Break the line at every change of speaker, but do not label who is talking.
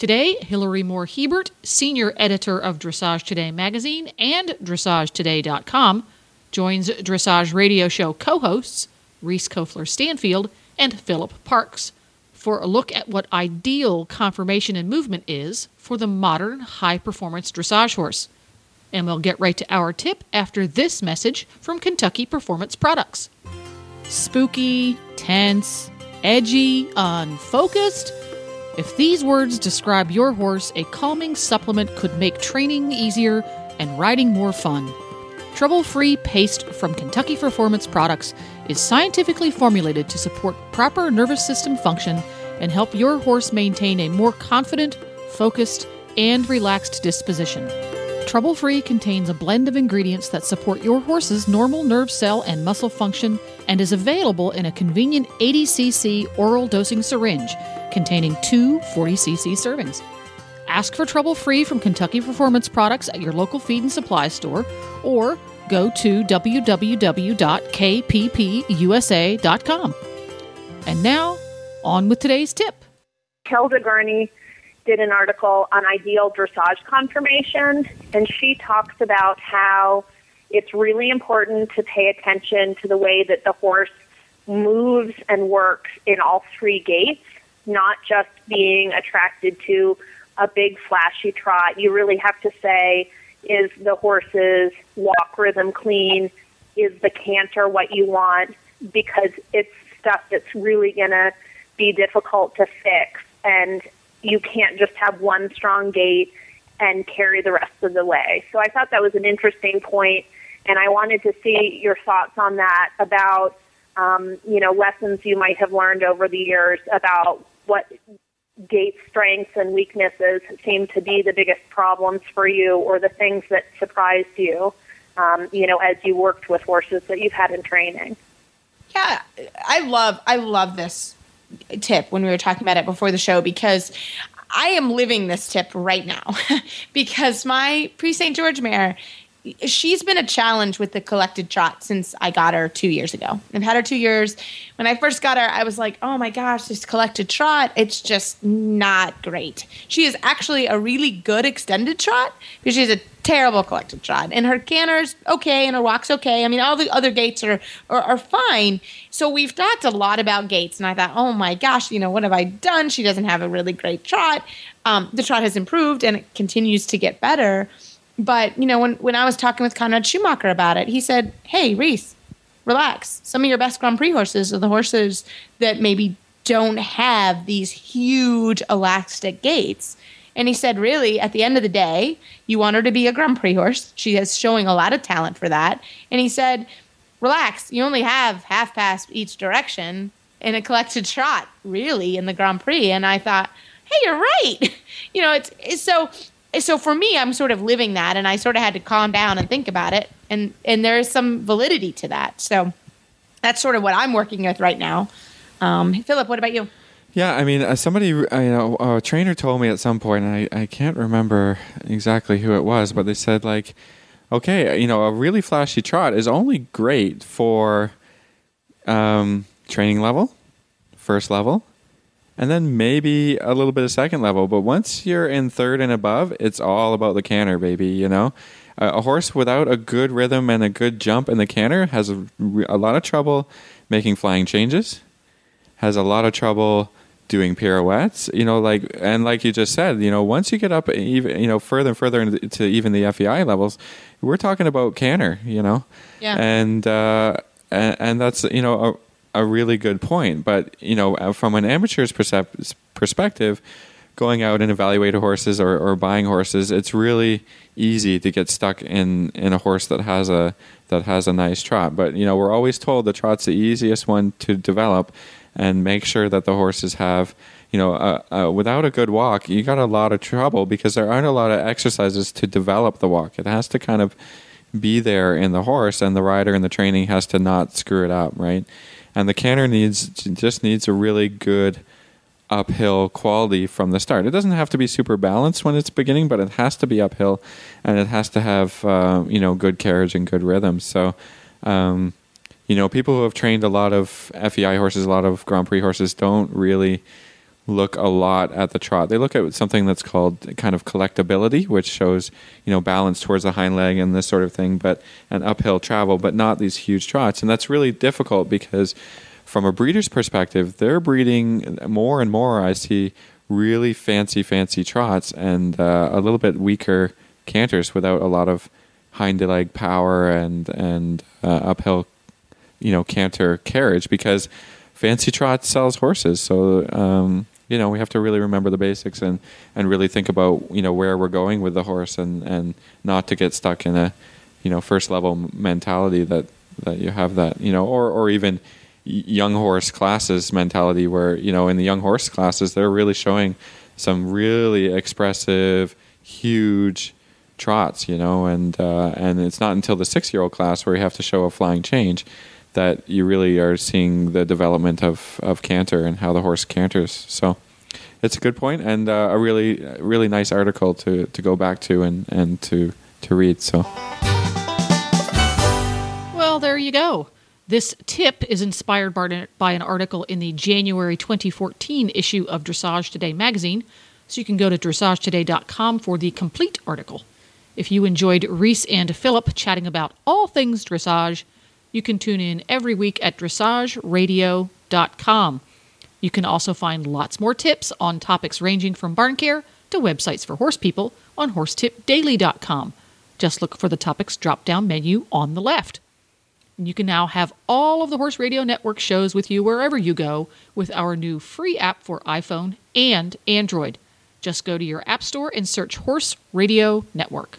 Today, Hilary Moore Hebert, senior editor of Dressage Today magazine and DressageToday.com, joins Dressage radio show co hosts Reese Koffler Stanfield and Philip Parkes for a look at what ideal conformation and movement is for the modern high performance dressage horse. And we'll get right to our tip after this message from Kentucky Performance Products. Spooky, tense, edgy, unfocused. If these words describe your horse, a calming supplement could make training easier and riding more fun. Trouble free paste from Kentucky Performance Products is scientifically formulated to support proper nervous system function and help your horse maintain a more confident, focused, and relaxed disposition. Trouble Free contains a blend of ingredients that support your horse's normal nerve cell and muscle function and is available in a convenient 80cc oral dosing syringe containing two 40cc servings. Ask for Trouble Free from Kentucky Performance Products at your local feed and supply store or go to www.kppusa.com. And now, on with today's tip.
Hilda Gurney did an article on ideal dressage conformation, and she talks about how it's really important to pay attention to the way that the horse moves and works in all three gaits, not just being attracted to a big flashy trot. You really have to say, is the horse's walk rhythm clean? Is the canter what you want? Because it's stuff that's really going to be difficult to fix. And you can't just have one strong gait and carry the rest of the way. So I thought that was an interesting point, and I wanted to see your thoughts on that about um, you know lessons you might have learned over the years about what gait strengths and weaknesses seem to be the biggest problems for you, or the things that surprised you. Um, you know, as you worked with horses that you've had in training.
Yeah, I love I love this tip when we were talking about it before the show because I am living this tip right now because my Prix St. George mare, she's been a challenge with the collected trot since I got her two years ago. I've had her two years. When I first got her, I was like, oh my gosh, this collected trot, it's just not great. She is actually a really good extended trot because she's a terrible collected trot. And her canter's okay and her walk's okay. I mean, all the other gaits are, are, are fine. So we've talked a lot about gaits, And I thought, oh my gosh, you know, what have I done? She doesn't have a really great trot. Um, the trot has improved and it continues to get better. But, you know, when, when I was talking with Conrad Schumacher about it, he said, hey, Reese, relax. Some of your best Grand Prix horses are the horses that maybe don't have these huge elastic gaits. And he said, really, at the end of the day, you want her to be a Grand Prix horse. She is showing a lot of talent for that. And he said, relax. You only have half pass each direction in a collected trot, really, in the Grand Prix. And I thought, hey, you're right. you know, it's, it's so so for me, I'm sort of living that, and I sort of had to calm down and think about it, and and there is some validity to that. So that's sort of what I'm working with right now. Um, Philip, what about you?
Yeah, I mean, uh, somebody, uh, you know, a trainer told me at some point, and I, I can't remember exactly who it was, but they said like, okay, you know, a really flashy trot is only great for um, training level, first level, and then maybe a little bit of second level. But once you're in third and above, it's all about the canter, baby. You know, a, a horse without a good rhythm and a good jump in the canter has a, a lot of trouble making flying changes, has a lot of trouble doing pirouettes you know like and like you just said you know once you get up even you know further and further into even the FEI levels we're talking about canter you know
yeah
and uh and, and that's you know a, really good point but you know uh, from an amateur's percep- perspective going out and evaluating horses or, or buying horses, it's really easy to get stuck in, in a horse that has a that has a nice trot. But you know, we're always told the trot's the easiest one to develop, and make sure that the horses have you know, uh, uh, without a good walk, you got a lot of trouble because there aren't a lot of exercises to develop the walk. It has to kind of be there in the horse, and the rider and the training has to not screw it up, right? And the canter needs just needs a really good uphill quality from the start. It doesn't have to be super balanced when it's beginning, but it has to be uphill, and it has to have uh, you know good carriage and good rhythm. So. Um, you know, people who have trained a lot of FEI horses, a lot of Grand Prix horses, don't really look a lot at the trot. They look at something that's called kind of collectability, which shows you know balance towards the hind leg and this sort of thing, but an uphill travel, but not these huge trots. And that's really difficult because from a breeder's perspective, they're breeding more and more. I see really fancy, fancy trots and uh, a little bit weaker canters without a lot of hind leg power and and uh, uphill, you know, canter carriage because fancy trot sells horses. So um, you know, we have to really remember the basics and, and really think about, you know, where we're going with the horse and, and not to get stuck in a, you know, first level mentality that, that you have that, you know, or, or even young horse classes mentality where, you know, in the young horse classes, they're really showing some really expressive, huge trots, you know, and, uh, and it's not until the six year old class where you have to show a flying change that you really are seeing the development of, of canter and how the horse canters. So it's a good point and uh, a really really nice article to, to go back to and, and to to read. So
well, there you go. This tip is inspired by an article in the January 2014 issue of Dressage Today magazine, so you can go to dressagetoday.com for the complete article. If you enjoyed Reese and Philip chatting about all things dressage, you can tune in every week at dressageradio.com. You can also find lots more tips on topics ranging from barn care to websites for horse people on horsetipdaily.com. Just look for the topics drop down menu on the left. You can now have all of the Horse Radio Network shows with you wherever you go with our new free app for iPhone and Android. Just go to your App Store and search Horse Radio Network.